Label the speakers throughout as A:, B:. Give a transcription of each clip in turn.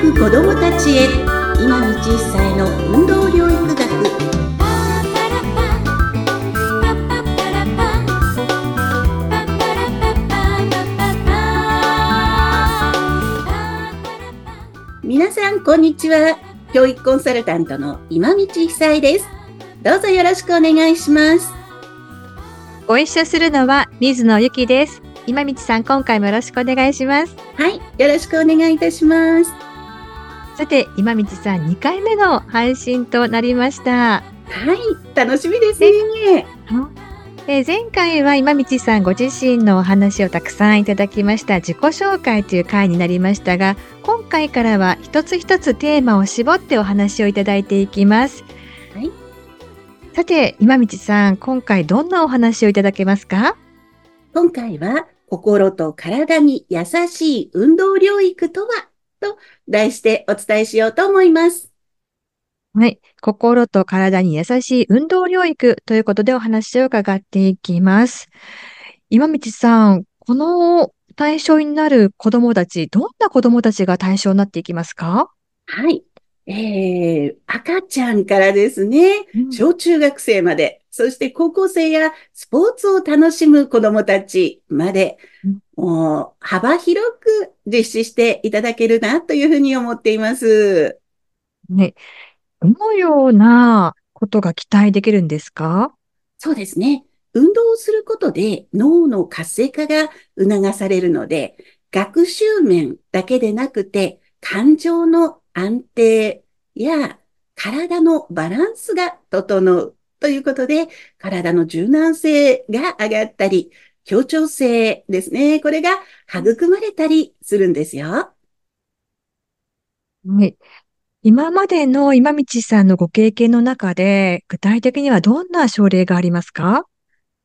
A: く子どもたちへ今道一歳の運動療育学。皆さんこんにちは。教育コンサルタントの今道一歳です。どうぞよろしくお願いします。
B: ご一緒するのは水野ゆきです。今道さん今回もよろしくお願いします。
A: はいよろしくお願いいたします
B: さて今道さん2回目の配信となりました。
A: はい楽しみですね。
B: え前回は今道さんご自身のお話をたくさんいただきました自己紹介という回になりましたが今回からは一つ一つテーマを絞ってお話をいただいていきます。
A: はい、
B: さて今道さん今回どんなお話をいただけますか？
A: 今回は心と体に優しい運動療育とは？と題してお伝えしようと思います。
B: はい。心と体に優しい運動療育ということでお話を伺っていきます。今道さん、この対象になる子供たち、どんな子供たちが対象になっていきますか？
A: はい。えー、赤ちゃんからですね、
B: うん
A: 小中学生まで、そして高校生やスポーツを楽しむ子供たちまで、
B: うん
A: もう幅広く実施していただけるなというふうに思っています。
B: ね、どのようなことが期待できるんですか？
A: そうですね。運動をすることで脳の活性化が促されるので、学習面だけでなくて、感情の安定や体のバランスが整うということで、体の柔軟性が上がったり、協調性ですね。これが育まれたりするんですよ。
B: はい。今までの今道さんのご経験の中で、具体的にはどんな症例がありますか？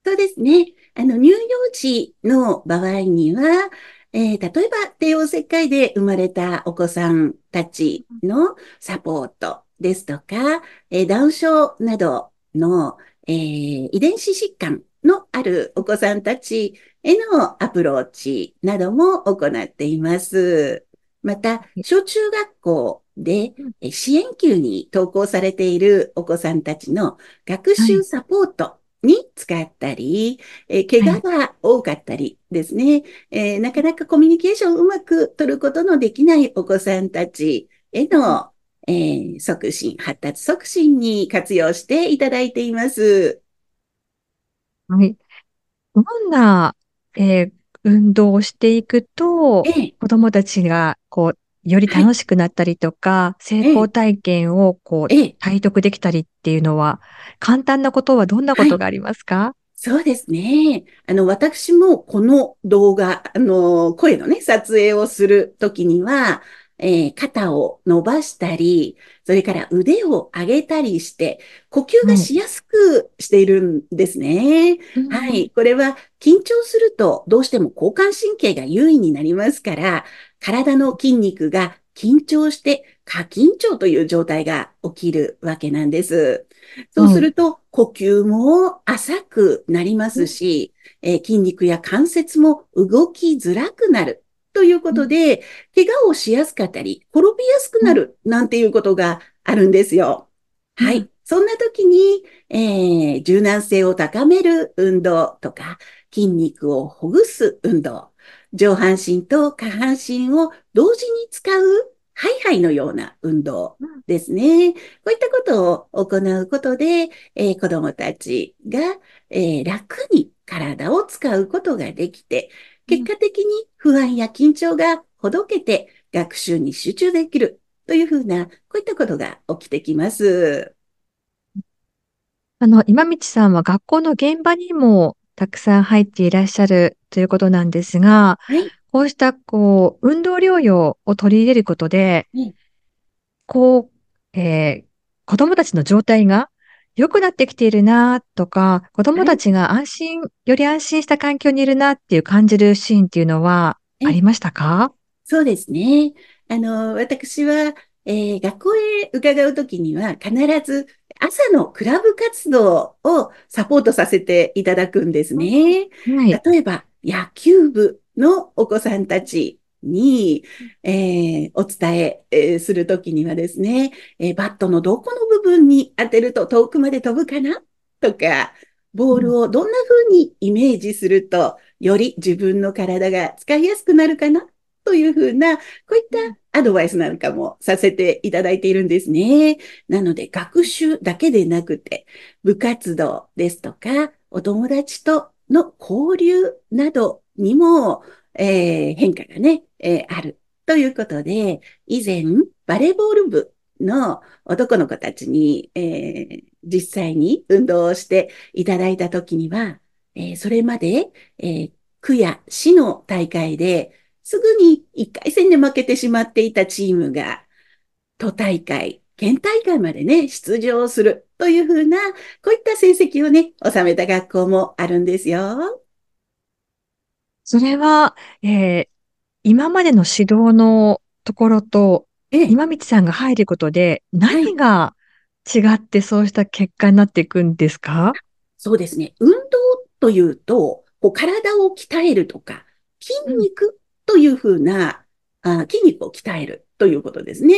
A: そうですね。あの、乳幼児の場合には、えー例えば帝王切開で生まれたお子さんたちのサポートですとか、えーダウン症などの、えー遺伝子疾患のあるお子さんたちへのアプローチなども行っています。また、小中学校でえー支援級に登校されているお子さんたちの学習サポートに使ったり、えー怪我が多かったりですね、えーなかなかコミュニケーションをうまく取ることのできないお子さんたちへの、えー促進、発達促進に活用していただいています。
B: はい。どんな、えー運動をしていくと、
A: ええ
B: 子供たちが、こう、より楽しくなったりとか、成功体験を、こう、
A: ええ
B: 体得できたりっていうのは、簡単なことはどんなことがありますか？
A: そうですね。あの、私もこの動画、あの、声のね、撮影をするときには、えー肩を伸ばしたり、それから腕を上げたりして、呼吸がしやすくしているんですね。は。い。これは緊張するとどうしても交感神経が優位になりますから、体の筋肉が緊張して過緊張という状態が起きるわけなんです。そうすると呼吸も浅くなりますし、えー筋肉や関節も動きづらくなる。ということで、怪我をしやすかったり、転びやすくなるなんていうことがあるんですよ。は
B: う
A: い。そんな時に、えー柔軟性を高める運動とか、筋肉をほぐす運動、上半身と下半身を同時に使うハイハイのような運動ですね。こういったことを行うことで、えー子供たちが、えー楽に体を使うことができて、結果的に不安や緊張がほどけて学習に集中できるというふうな、こういったことが起きてきます。
B: あの、今道さんは学校の現場にもたくさん入っていらっしゃるということなんですが、
A: はい。
B: こうした、こう、運動療養を取り入れることで
A: うん、
B: こう、えー子供たちの状態が良くなってきているなとか、子供たちが安心、より安心した環境にいるなっていう感じるシーンっていうのはありましたか？
A: そうですね。あの、私は、えー学校へ伺うときには必ず朝のクラブ活動をサポートさせていただくんですね。
B: はい。
A: 例えば、野球部のお子さんたちに、えー、お伝ええー、するときにはですね、えー、バットのどこの部分に当てると遠くまで飛ぶかな？とか、ボールをどんな風にイメージすると、より自分の体が使いやすくなるかな？というふうな、こういったアドバイスなんかもさせていただいているんですね。なので、学習だけでなくて、部活動ですとか、お友達との交流などにも、えー、変化がね、えー、ある。ということで、以前、バレーボール部の男の子たちに、えー、実際に運動をしていただいたときには、えー、それまで、えー、区や市の大会ですぐに1回戦で負けてしまっていたチームが、都大会、県大会までね、出場するというふうな、こういった成績をね、収めた学校もあるんですよ。
B: それは、えー、今までの指導のところと、ええ、今道さんが入ることで、何が違ってそうした結果になっていくんですか、はい、
A: そうですね。運動というと、こう体を鍛えるとか、筋肉というふうな、あ筋肉を鍛えるということですね。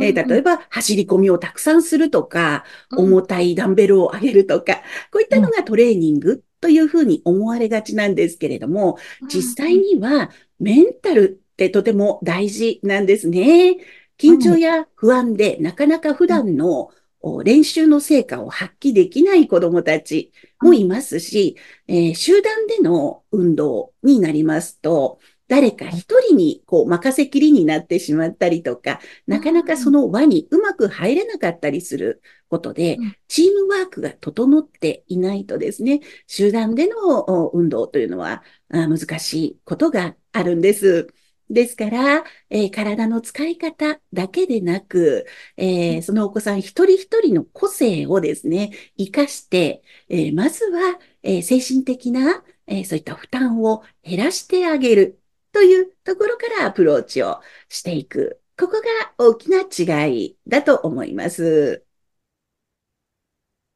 A: えー、例えば、走り込みをたくさんするとか、重たいダンベルを上げるとか、こういったのがトレーニングというふうに思われがちなんですけれども、実際にはメンタルってとても大事なんですね。緊張や不安でなかなか普段の練習の成果を発揮できない子供たちもいますし、えー、集団での運動になりますと、誰か一人にこう任せきりになってしまったりとか、なかなかその輪にうまく入れなかったりすることで、チームワークが整っていないとですね、集団での運動というのは難しいことがあるんです。ですから、えー、体の使い方だけでなく、えー、そのお子さん一人一人の個性をですね、活かして、えー、まずは、え精神的な、えそういった負担を減らしてあげるというところからアプローチをしていく。ここが大きな違いだと思います。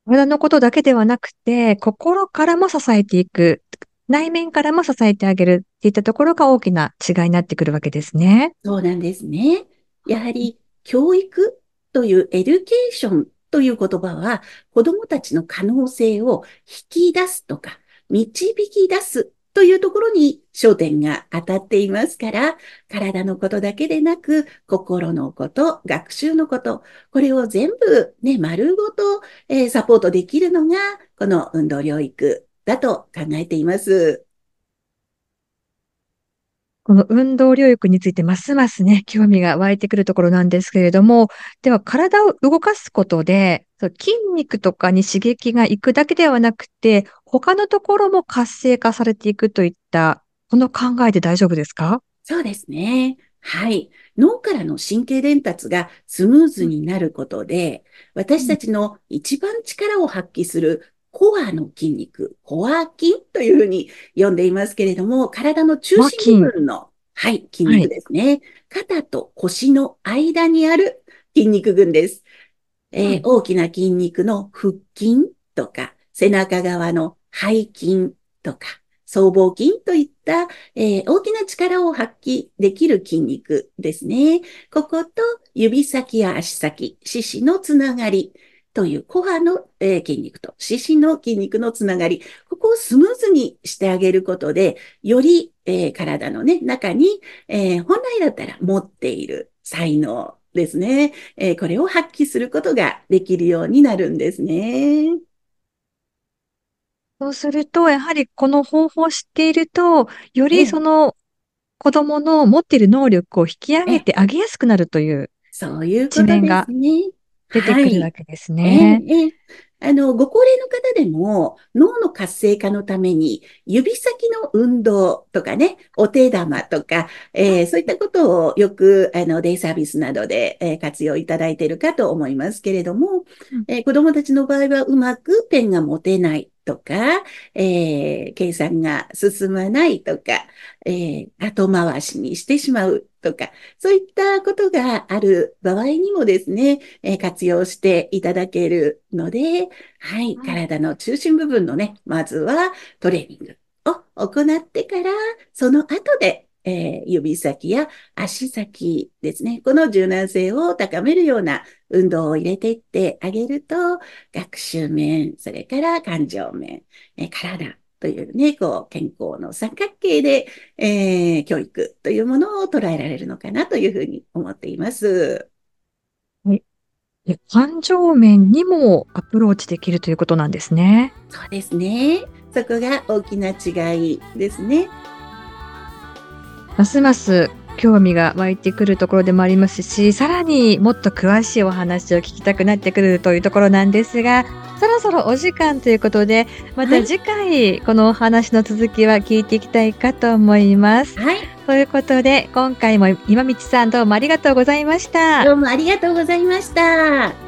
B: 体のことだけではなくて、心からも支えていく。内面からも支えてあげるっていったところが大きな違いになってくるわけですね。
A: そうなんですね。やはり教育という educationという言葉は子供たちの可能性を引き出すとか導き出すというところに焦点が当たっていますから、体のことだけでなく、心のこと、学習のこと、これを全部ね、丸ごと、えー、サポートできるのが、この運動療育だと考えています。
B: この運動療育についてますますね、興味が湧いてくるところなんですけれども、では体を動かすことで、筋肉とかに刺激がいくだけではなくて、他のところも活性化されていくといった、この考えで大丈夫ですか？
A: そうですね。はい。脳からの神経伝達がスムーズになることで、私たちの一番力を発揮するコアの筋肉、コア筋というふうに呼んでいますけれども、体の中心部分の、はい、筋肉ですね、はい。肩と腰の間にある筋肉群です。えー、大きな筋肉の腹筋とか、背中側の背筋とか、僧帽筋といった、えー、大きな力を発揮できる筋肉ですね。ここと指先や足先、四肢のつながり。というコアの、えー、筋肉と四肢の筋肉のつながり、ここをスムーズにしてあげることで、より、えー、体のね、中に、え、本来だったら持っている才能ですね、えこれを発揮することができるようになるんですね。
B: そうすると、やはりこの方法を知っていると、よりその子供の持っている能力を引き上げてあげやすくなるという
A: そういうことですね。
B: 出てくるわけですね。
A: はい、えあの、ご高齢の方でも脳の活性化のために指先の運動とかね、お手玉とか、えー、そういったことをよくあのデイサービスなどで、えー、活用いただいているかと思いますけれども、えー、子供たちの場合はうまくペンが持てないとか、えー、計算が進まないとか、えー、後回しにしてしまうとか、そういったことがある場合にもですね、えー、活用していただけるので、はい、体の中心部分のね、まずはトレーニングを行ってから、その後でえー指先や足先ですね。この柔軟性を高めるような運動を入れていってあげると、学習面、それから感情面、えー体というね、こう、健康の三角形で、えー教育というものを捉えられるのかなというふうに思っています。
B: で感情面にもアプローチできるということなんですね。
A: そうですね。そこが大きな違いですね。
B: ますます興味が湧いてくるところでもありますし、さらにもっと詳しいお話を聞きたくなってくるというところなんですが、そろそろお時間ということで、また次回このお話の続きは聞いていきたいかと思います。
A: はい。
B: ということで、今回も今道さんどうもありがとうございました。
A: どうもありがとうございました。